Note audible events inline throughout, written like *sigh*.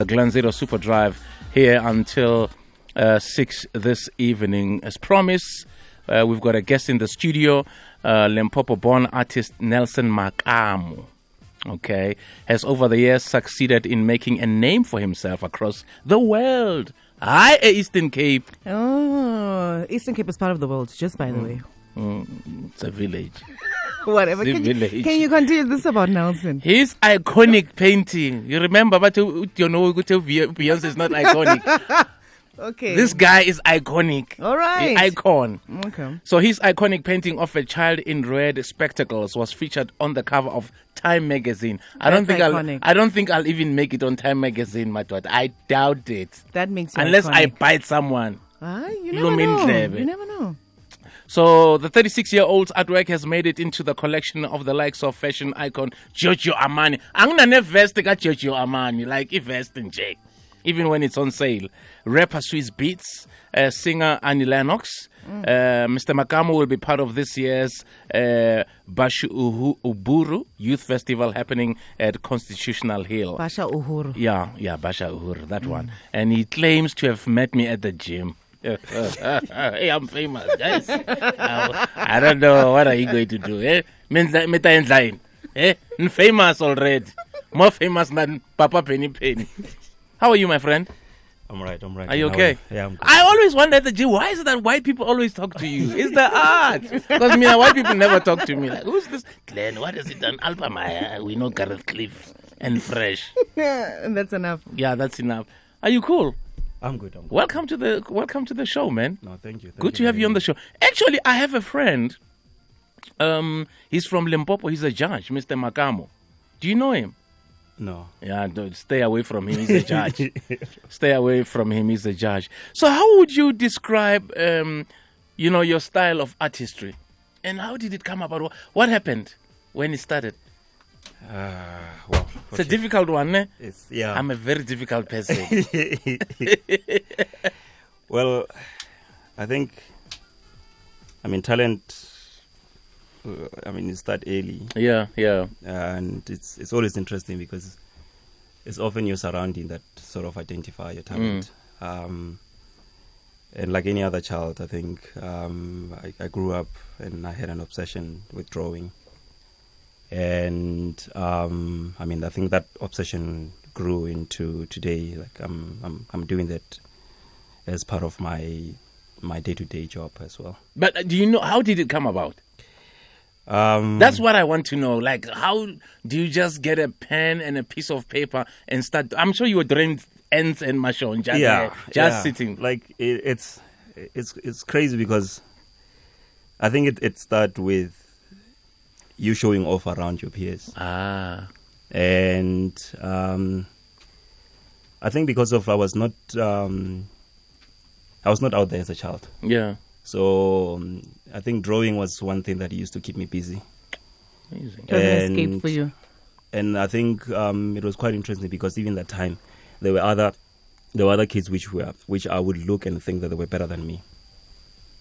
the Glenzito Super Drive here until uh, 6 this evening. As promised, uh, we've got a guest in the studio, uh, Limpopo born artist Nelson Makamo. Okay, has over the years succeeded in making a name for himself across the world. Hi, Eastern Cape. Oh, Eastern Cape is part of the world, just by the way. Mm, it's a village. *laughs* Whatever. Can you, can you continue this about Nelson? His iconic painting. You remember, but you you know, Beyonce is not iconic. *laughs* Okay. This guy is iconic. All right. The icon. Okay. So his iconic painting of a child in red spectacles was featured on the cover of Time magazine. I don't think iconic. I'll I don't think I'll even make it on Time magazine, my daughter. I doubt it. That makes you Unless I bite someone. Ah, you never know. You never know. So the 36-year-old's artwork has made it into the collection of the likes of fashion icon Giorgio Armani. Anginane vest ka Giorgio Armani, like vest nje. Even when it's on sale. Rapper Swizz Beats, uh, singer Annie Lennox. Mm. Uh, Mr. Makamo will be part of this year's uh, Bashu Uhu- Uburu Youth Festival happening at Constitutional Hill. Basha Uhuru. Yeah, yeah, Basha Uhur, that one. And he claims to have met me at the gym. Hey, I'm famous, guys. I, *laughs* I don't know what are you going to do. Eh? Meta meta endline. Eh? I'm famous already. More famous than Papa Penny Penny. How are you, my friend? I'm right. I'm right. Are you How okay? Yeah, I'm good. I always wonder at the gym, why is it that white people always talk to you? It's the art. Because me, and white people never talk to me. Like, who's this? Glenn, what is it done? Alpha Maya. We know Gareth Cliff and Fresh. and *laughs* that's enough. Yeah, that's enough. Are you cool? I'm good. I'm good. Welcome to the welcome to the show, man. No, thank you. Thank Good to have you on the show. Actually, I have a friend. Um, he's from Limpopo. He's a judge, Mr. Makamo. Do you know him? No. Yeah, stay away from him. He's a judge. *laughs* stay away from him. He's a judge. So, how would you describe, um, you know, your style of artistry, and how did it come about? What, what happened when it started? Uh, well, It's a difficult one. Eh? it's yeah. I'm a very difficult person. *laughs* well, I think. I mean, talent. uh, I mean, you start early, yeah, yeah. and it's it's always interesting because it's often your surrounding that sort of identify your talent. Um, and like any other child, I think um, I, I grew up and I had an obsession with drawing. And um, I mean, I think that obsession grew into today. Like I'm, I'm, I'm doing that as part of my my day to day job as well. But uh, do you know how did it come about? Um, That's what I want to know. Like, how do you just get a pen and a piece of paper and start? I'm sure you were drawing ends and mashon, just, yeah, just yeah. sitting. Like it, it's it's it's crazy because I think it it start with you showing off around your peers, Ah, and um, I think because of I was not um, I was not out there as a child, yeah. so um, I think drawing was one thing that used to keep me busy. Amazing. It was an escape for you. and I think um, it was quite interesting because even that time there were other there were other kids which were which I would look and think that they were better than me.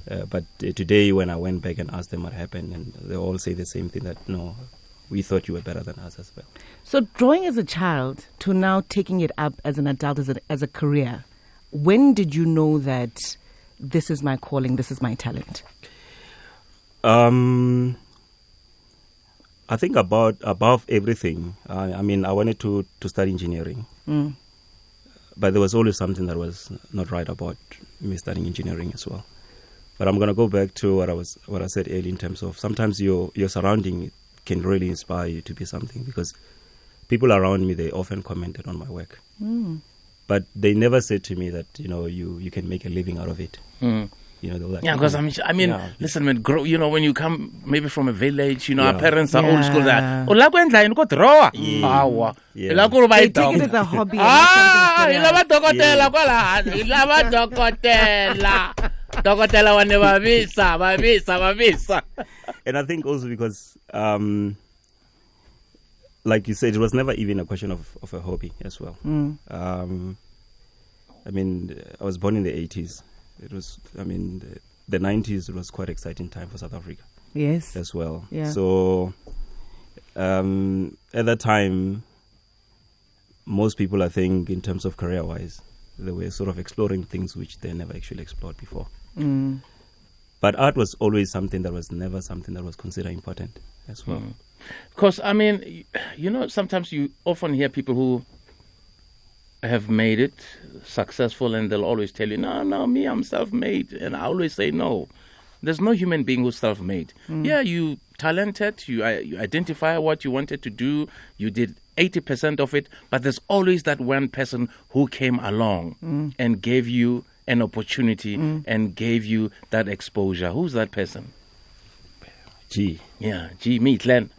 Uh, but uh, today, when I went back and asked them what happened, and they all say the same thing that no, we thought you were better than us as well. So, drawing as a child to now taking it up as an adult, as a, as a career, when did you know that this is my calling, this is my talent? Um, I think about above everything. I, I mean, I wanted to to study engineering, Mm. but there was always something that was not right about me studying engineering as well. But I'm gonna go back to what I was what I said earlier in terms of sometimes your your surrounding can really inspire you to be something because people around me they often commented on my work, Mm. but they never said to me that you know you you can make a living out of it. Mm. You know, they're like, Yeah, because "Oh, I'm, I mean, yeah." listen, man, grow, you know, when you come maybe from a village, you know, our parents are old school. Yeah. That, "Ula kwendla yini kodrowa?" Yeah. Hawa. Yeah. Ila ku ba They yi take it dog. as a hobby. and Ah, not ilava something serious. dokotela kwala ilava dokotela *laughs* dokotela wane vavisa vavisa vavisa and I think also because, um, like you said, it was never even a question of, of a hobby as well. Mm. Um, I mean, I was born in the 80s. It was, I mean, the, the 90s was quite exciting time for South Africa Yes. as well. Yeah. So um, at that time, most people, I think, in terms of career wise, they were sort of exploring things which they never actually explored before. Mm. But art was always something that was never something that was considered important as well. Mm. Because, I mean, you know, sometimes you often hear people who have made it successful and they'll always tell you, no, no, me, I'm self made. And I always say, no. There's no human being who's self made. Yeah, you talented, you, uh, you identify what you wanted to do, you did 80% of it, but there's always that one person who came along and gave you an opportunity and gave you that exposure. Who's that person? Gee. Yeah, gee, me, Glenn.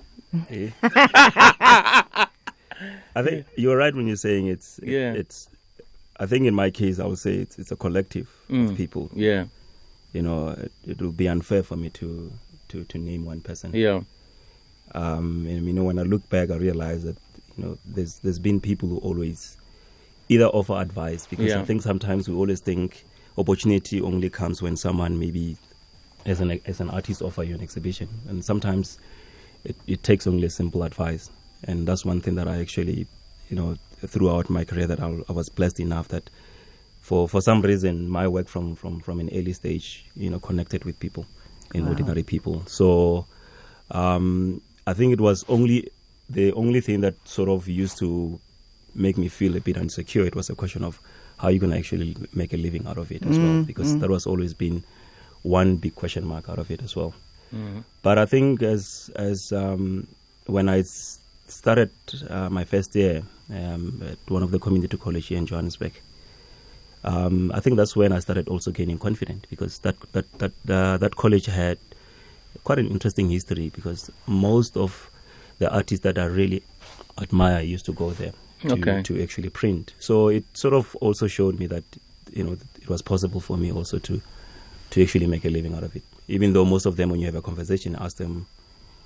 Eh? *laughs* I think you're right when you're saying it's it- Yeah. it's I think in my case I would say it's it's a collective Mm. of people. Yeah, You know, it, it would be unfair for me to to to name one person. yeah, Um and you know when I look back I realize that you know there's there's been people who always either offer advice because Yeah. I think sometimes we always think opportunity only comes when someone maybe as an as an artist offer you an exhibition and sometimes it, it takes only a simple advice and that's one thing that I actually you know throughout my career that I, I was blessed enough that for for some reason my work from from from an early stage you know connected with people and Wow. ordinary people so um I think it was only the only thing that sort of used to make me feel a bit insecure it was a question of how you going to actually make a living out of it as well Mm, because mm. that was always been one big question mark out of it as well Mhm. but I think as as um, when I s- started uh, my first year um, at one of the community colleges here in Johannesburg, um, I think that's when I started also gaining confidence because that that that uh, that college had quite an interesting history because most of the artists that I really admire used to go there to, Okay. to actually print. So it sort of also showed me that you know it was possible for me also to to actually make a living out of it. Even though most of them, when you have a conversation, ask them,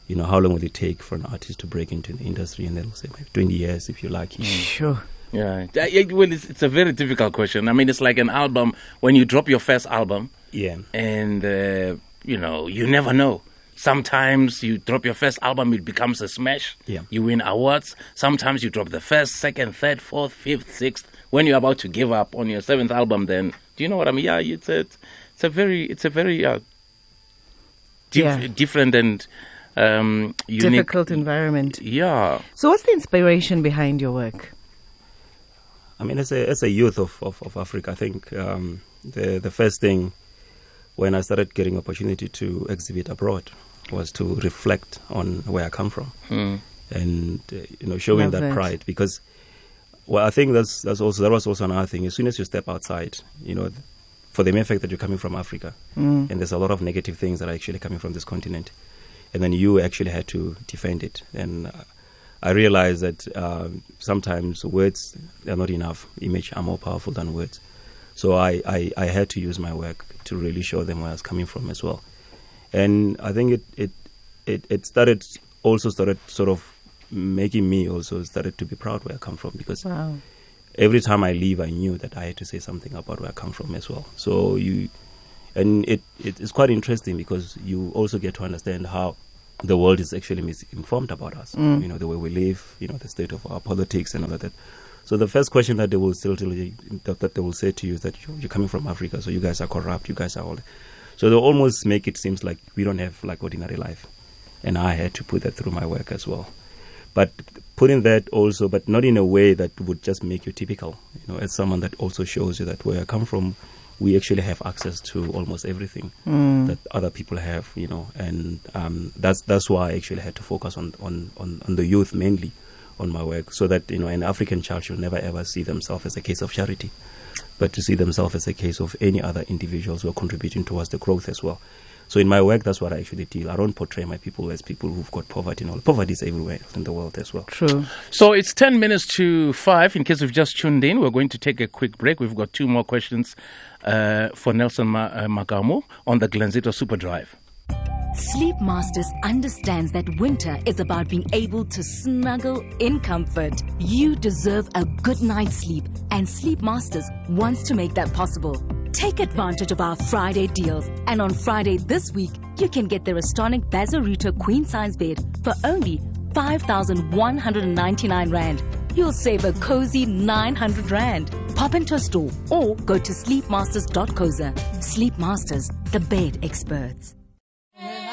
you know, how long will it take for an artist to break into the industry, and they'll say maybe 20 years if you're lucky. Sure. yeah. Yeah, Well, it's, it's a very difficult question. I mean, it's like an album when you drop your first album, Yeah, and uh, you know, you never know. Sometimes you drop your first album, it becomes a smash. Yeah. You win awards. Sometimes you drop the first, second, third, fourth, fifth, sixth. When you're about to give up on your seventh album, then do you know what I mean? Yeah, it's a, it's a very, it's a very uh, dif- Yeah. different and um, unique. Difficult environment. Yeah. So, what's the inspiration behind your work? I mean, as a as a youth of of, of Africa, I think um, the the first thing when I started getting opportunity to exhibit abroad was to reflect on where I come from. Mm. and uh, you know showing Love that it. pride because well I think that's that's also that was also another thing as soon as you step outside you know for the mere fact that you're coming from Africa Mm. and there's a lot of negative things that are actually coming from this continent and then you actually had to defend it and uh, I realized that um, sometimes words are not enough image are more powerful than words so I, I, I had to use my work to really show them where I was coming from as well and I think it it it, it started also started sort of making me also started to be proud where I come from because Wow. every time I leave, I knew that I had to say something about where I come from as well. So you, and it, it is quite interesting because you also get to understand how the world is actually misinformed about us. Mm. You know, the way we live, you know, the state of our politics and all of that. So the first question that they will still tell you, that, that they will say to you is that you're, you're coming from Africa, so you guys are corrupt, you guys are all. So they almost make it seems like we don't have like ordinary life, and I had to put that through my work as well. But putting that also, but not in a way that would just make you typical. You know, as someone that also shows you that where I come from, we actually have access to almost everything Mm. that other people have. You know, and um, that's that's why I actually had to focus on, on, on, on the youth mainly on my work, so that you know an African child should never ever see themselves as a case of charity, but to see themselves as a case of any other individuals who are contributing towards the growth as well. So in my work, that's what I actually deal. I don't portray my people as people who've got poverty and all. Poverty is everywhere in the world as well. True. So it's 10 minutes to 5. In case you've just tuned in, we're going to take a quick break. We've got two more questions uh, for Nelson Ma- uh, Magamo on the Glenzito Super Drive. Sleep Masters understands that winter is about being able to snuggle in comfort. You deserve a good night's sleep, and Sleep Masters wants to make that possible. Take advantage of our Friday deals, and on Friday this week, you can get the Restonic Bazaruto queen size bed for only 5,199 Rand. you'll save a cozy 900 Rand. Pop into a store or go to sleepmasters.coza. Sleep Masters, the bed experts.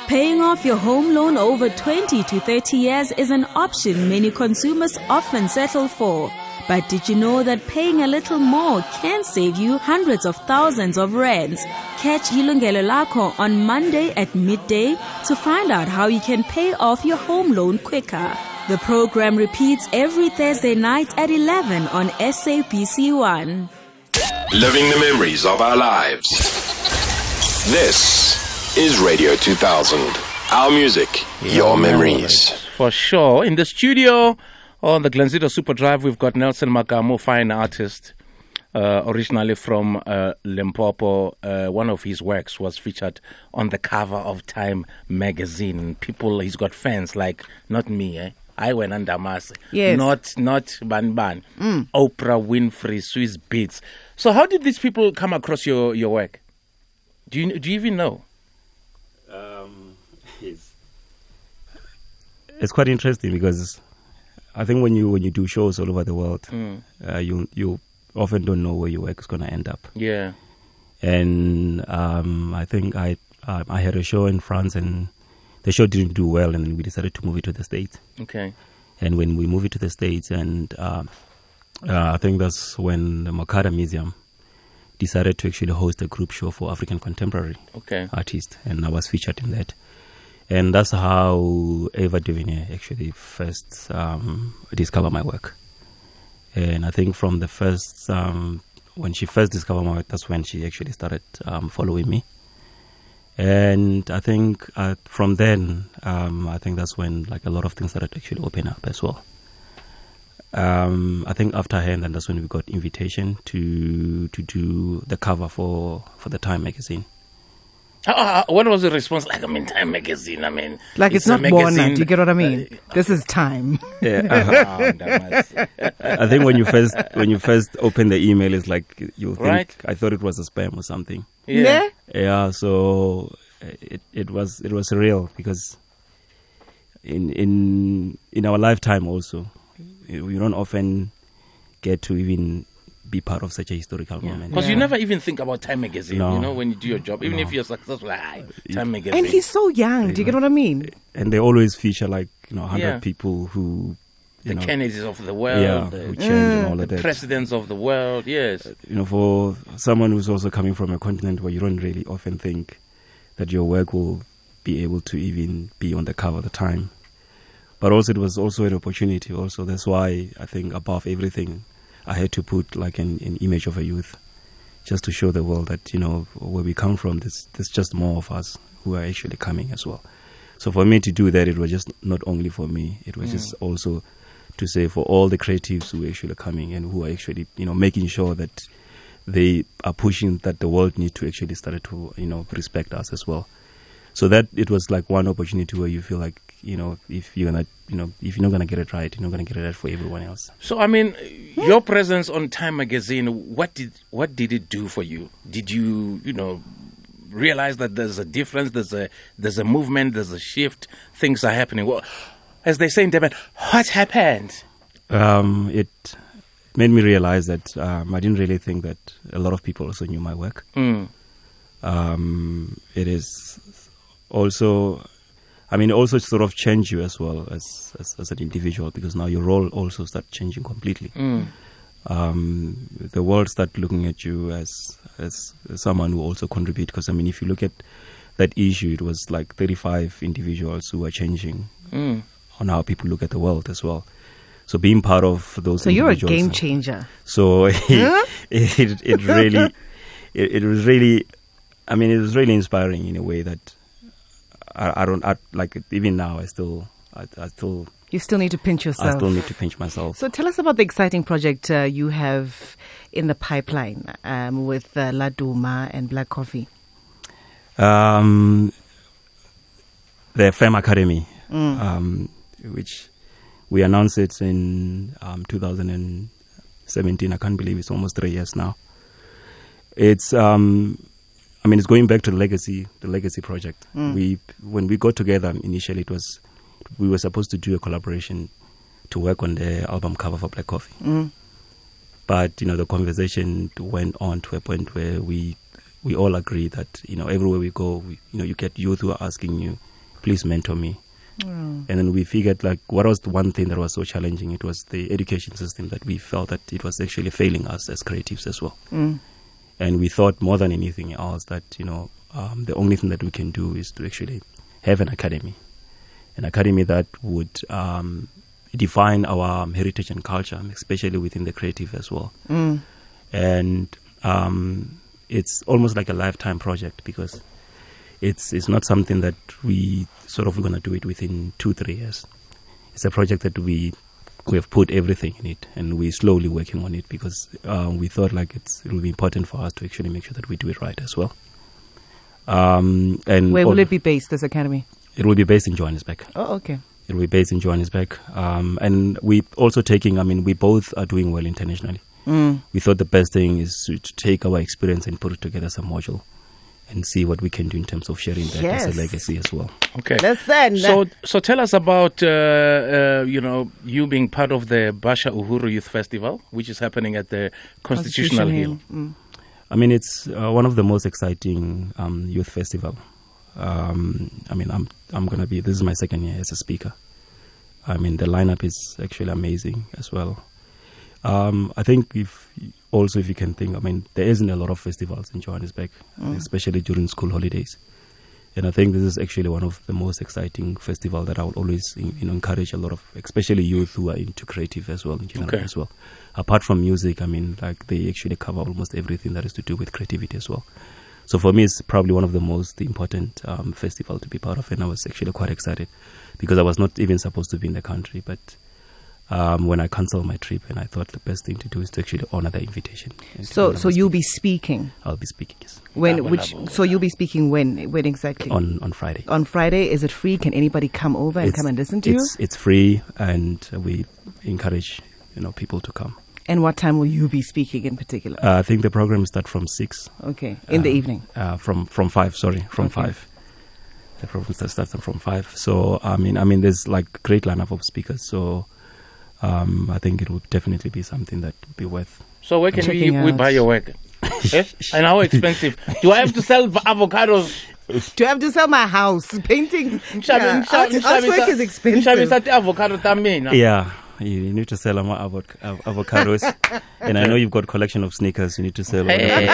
Paying off your home loan over 20 to 30 years is an option many consumers often settle for. But did you know that paying a little more can save you hundreds of thousands of rands? Catch Ilungelo Lako on Monday at midday to find out how you can pay off your home loan quicker. The program repeats every Thursday night at 11 on SABC One. Living the memories of our lives. This is Radio 2000. Our music, your memories. For sure. In the studio on the Glenzito Super Drive, we've got Nelson Makamo, fine artist, uh, originally from uh, Limpopo. Uh, one of his works was featured on the cover of Time magazine. People, he's got fans like, not me, eh? I went under Masi. Yes. Not not Ban Ban. Oprah Winfrey, Swizz Beats. So how did these people come across your, your work? Do you do you even know? Um, *laughs* it's, it's quite interesting because I think when you when you do shows all over the world, uh, you you often don't know where your work is going to end up. Yeah. And um, I think I uh, I had a show in France and the show didn't do well, and we decided to move it to the states. Okay. And when we moved it to the states, and um uh, I think that's when the MoCADA Museum decided to actually host a group show for African contemporary Okay. artist, and I was featured in that. And that's how Ava DuVernay actually first um, discovered my work. And I think from the first, um, when she first discovered my work, that's when she actually started um, following me. And I think uh, from then, um, I think that's when like a lot of things started to actually open up as well. Um, I think after her, and then that's when we got invitation to to do the cover for for the Time magazine. Uh, uh, what was the response like? I mean, Time magazine. I mean, Like it's, a not Bona. magazine- Do you get what I mean? *laughs* this is time. Yeah, *laughs* Ah, that I think when you first when you first open the email, it's like you think Right. I thought it was a spam or something. yeah. Yeah, so it it was it was real because in in in our lifetime also, we don't often get to even be part of such a historical moment. Because you never even think about Time magazine, No. you know, when you do your job. Even if you're successful, ah, Time magazine. And he's so young. Do you get what I mean? And they always feature like you know hundred Yeah. people who you the know Kennedys of the world, yeah the, who change and all the of that. presidents of the world. Yes. you know, for someone who's also coming from a continent where you don't really often think that your work will be able to even be on the cover of the time. But also, it was also an opportunity. Also, that's why I think above everything, I had to put like an, an image of a youth, just to show the world that you know where we come from. There's there's just more of us who are actually coming as well. So for me to do that, it was just not only for me. It was mm. just also to say for all the creatives who are actually coming and who are actually you know making sure that they are pushing that the world need to actually start to you know respect us as well. So that it was like one opportunity where you feel like you know if you're gonna you know if you're not gonna get it right, you're not gonna get it right for everyone else. So I mean, your presence on Time magazine, what did what did it do for you? Did you you know realize that there's a difference, there's a there's a movement, there's a shift, things are happening? Well, as they say in Durban, what happened? Um, it made me realize that um, I didn't really think that a lot of people also knew my work. Mm. um, it is also I mean also sort of change you as well as, as as an individual because now your role also start changing completely. Mm. Um, the world start looking at you as as someone who also contribute because I mean if you look at that issue it was like 35 individuals who are changing Mm. on how people look at the world as well. So being part of those So you're a game changer. so *laughs* it, it it really it, it was really I mean it was really inspiring in a way that I, I don't I, like even now I still I, I still You still need to pinch yourself. I still need to pinch myself. So tell us about the exciting project uh, you have in the pipeline um, with uh, Laduma and Black Coffee. Um, the Fem Academy, Mm. um, which we announced it in um, 2017. I can't believe it's almost three years now. It's, um, I mean, it's going back to the legacy, the legacy project. We, when we got together initially, it was we were supposed to do a collaboration to work on the album cover for Black Coffee. Mm. But you know, the conversation went on to a point where we we all agree that you know everywhere we go, we, you know, you get youth who are asking you, please mentor me. Mm. And then we figured like what was the one thing that was so challenging? It was the education system that we felt that it was actually failing us as creatives as well. Mm. And we thought more than anything else that you know um, the only thing that we can do is to actually have an academy, an academy that would um, define our um, heritage and culture, especially within the creative as well. Mm. And um, it's almost like a lifetime project because it's it's not something that we sort of going to do it within two three years. It's a project that we we have put everything in it, and we're slowly working on it because uh, we thought like it's it will be important for us to actually make sure that we do it right as well. Um, and Where will it be based, this academy? It will be based in Johannesburg. Oh, okay. It will be based in Johannesburg, um, and we also taking. I mean, we both are doing well internationally. Mm. We thought the best thing is to, to take our experience and put it together as a module, and see what we can do in terms of sharing that Yes. as a legacy as well. Okay. Listen. So, so tell us about uh, uh, you know you being part of the Basha Uhuru Youth Festival, which is happening at the Constitutional Hill. Mm. I mean, it's uh, one of the most exciting um, youth festival. Um, I mean, I'm I'm gonna be. This is my second year as a speaker. I mean, the lineup is actually amazing as well. Um, I think if also if you can think, I mean, there isn't a lot of festivals in Johannesburg, especially during school holidays. And I think this is actually one of the most exciting festival that I would always you know, encourage a lot of, especially youth who are into creative as well in general Okay. as well. Apart from music, I mean, like they actually cover almost everything that is to do with creativity as well. So for me, it's probably one of the most important um, festival to be part of, and I was actually quite excited because I was not even supposed to be in the country, but um, when I cancelled my trip, and I thought the best thing to do is to actually honor the invitation. So, so you'll be speaking. speaking I'll be speaking yes, when? Labo, Which? labo. So you'll be speaking when? When exactly? on on Friday. On Friday. Is it free? Can anybody come over and It's- come and listen to you? it's, It's free, and we encourage you know people to come. And what time will you be speaking in particular? Uh, I think the program starts from six. okay, in the um, evening. Uh, from from five, sorry, from Okay. five. The program starts starts from five. So I mean, I mean, there's like great lineup of speakers. So um, I think it would definitely be something that would be worth. So where can we, we buy your work? *laughs* Eh? And how expensive? Do I have to sell avocados? Do I have to sell my house? *laughs* Paintings. Nxavi- Yeah, nxavi- art- nxavi- artwork is expensive. nxavisa tiavocado ta mina. Yeah, you need to sell avo- avo- av- avocados, *laughs* and I know you've got a collection of sneakers. You need to sell. Hey.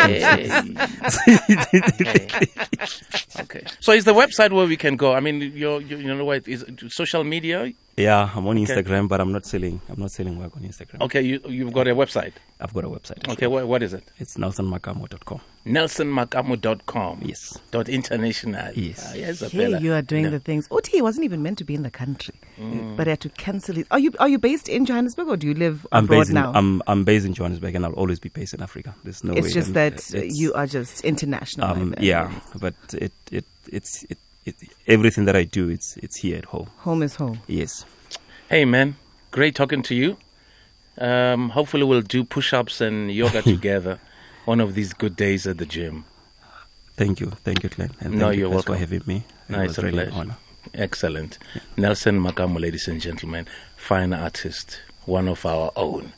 okay. So is the website where we can go? I mean, you're, you you know what is social media? Yeah, I'm on Okay. Instagram, but I'm not selling. I'm not selling work on Instagram. Okay, you you've got a website. I've got a website. Okay, well. what, what is it? It's nelsonmakamo.com. NelsonMacamo.com. Yes. Dot international. Yes. Ah, yes, Hey, you are doing Yeah. the things. OT wasn't even meant to be in the country, Mm. but he had to cancel it. Are you are you based in Johannesburg or do you live I'm abroad based in, now? I'm I'm based in Johannesburg, and I'll always be based in Africa. There's no. it's way just I'm- that it's- you are just international. Um, yeah, but it it it's it, it everything that I do it's it's here at home. Home is home. Yes. Hey, man. Great talking to you. Um, hopefully, we'll do push ups and yoga *laughs* together one of these good days at the gym. Thank you, thank you, Glenn, and No, thank you you're guys for having me. It Nice was really an honor. Excellent. Nelson Makamo, ladies and gentlemen, fine artist, one of our own.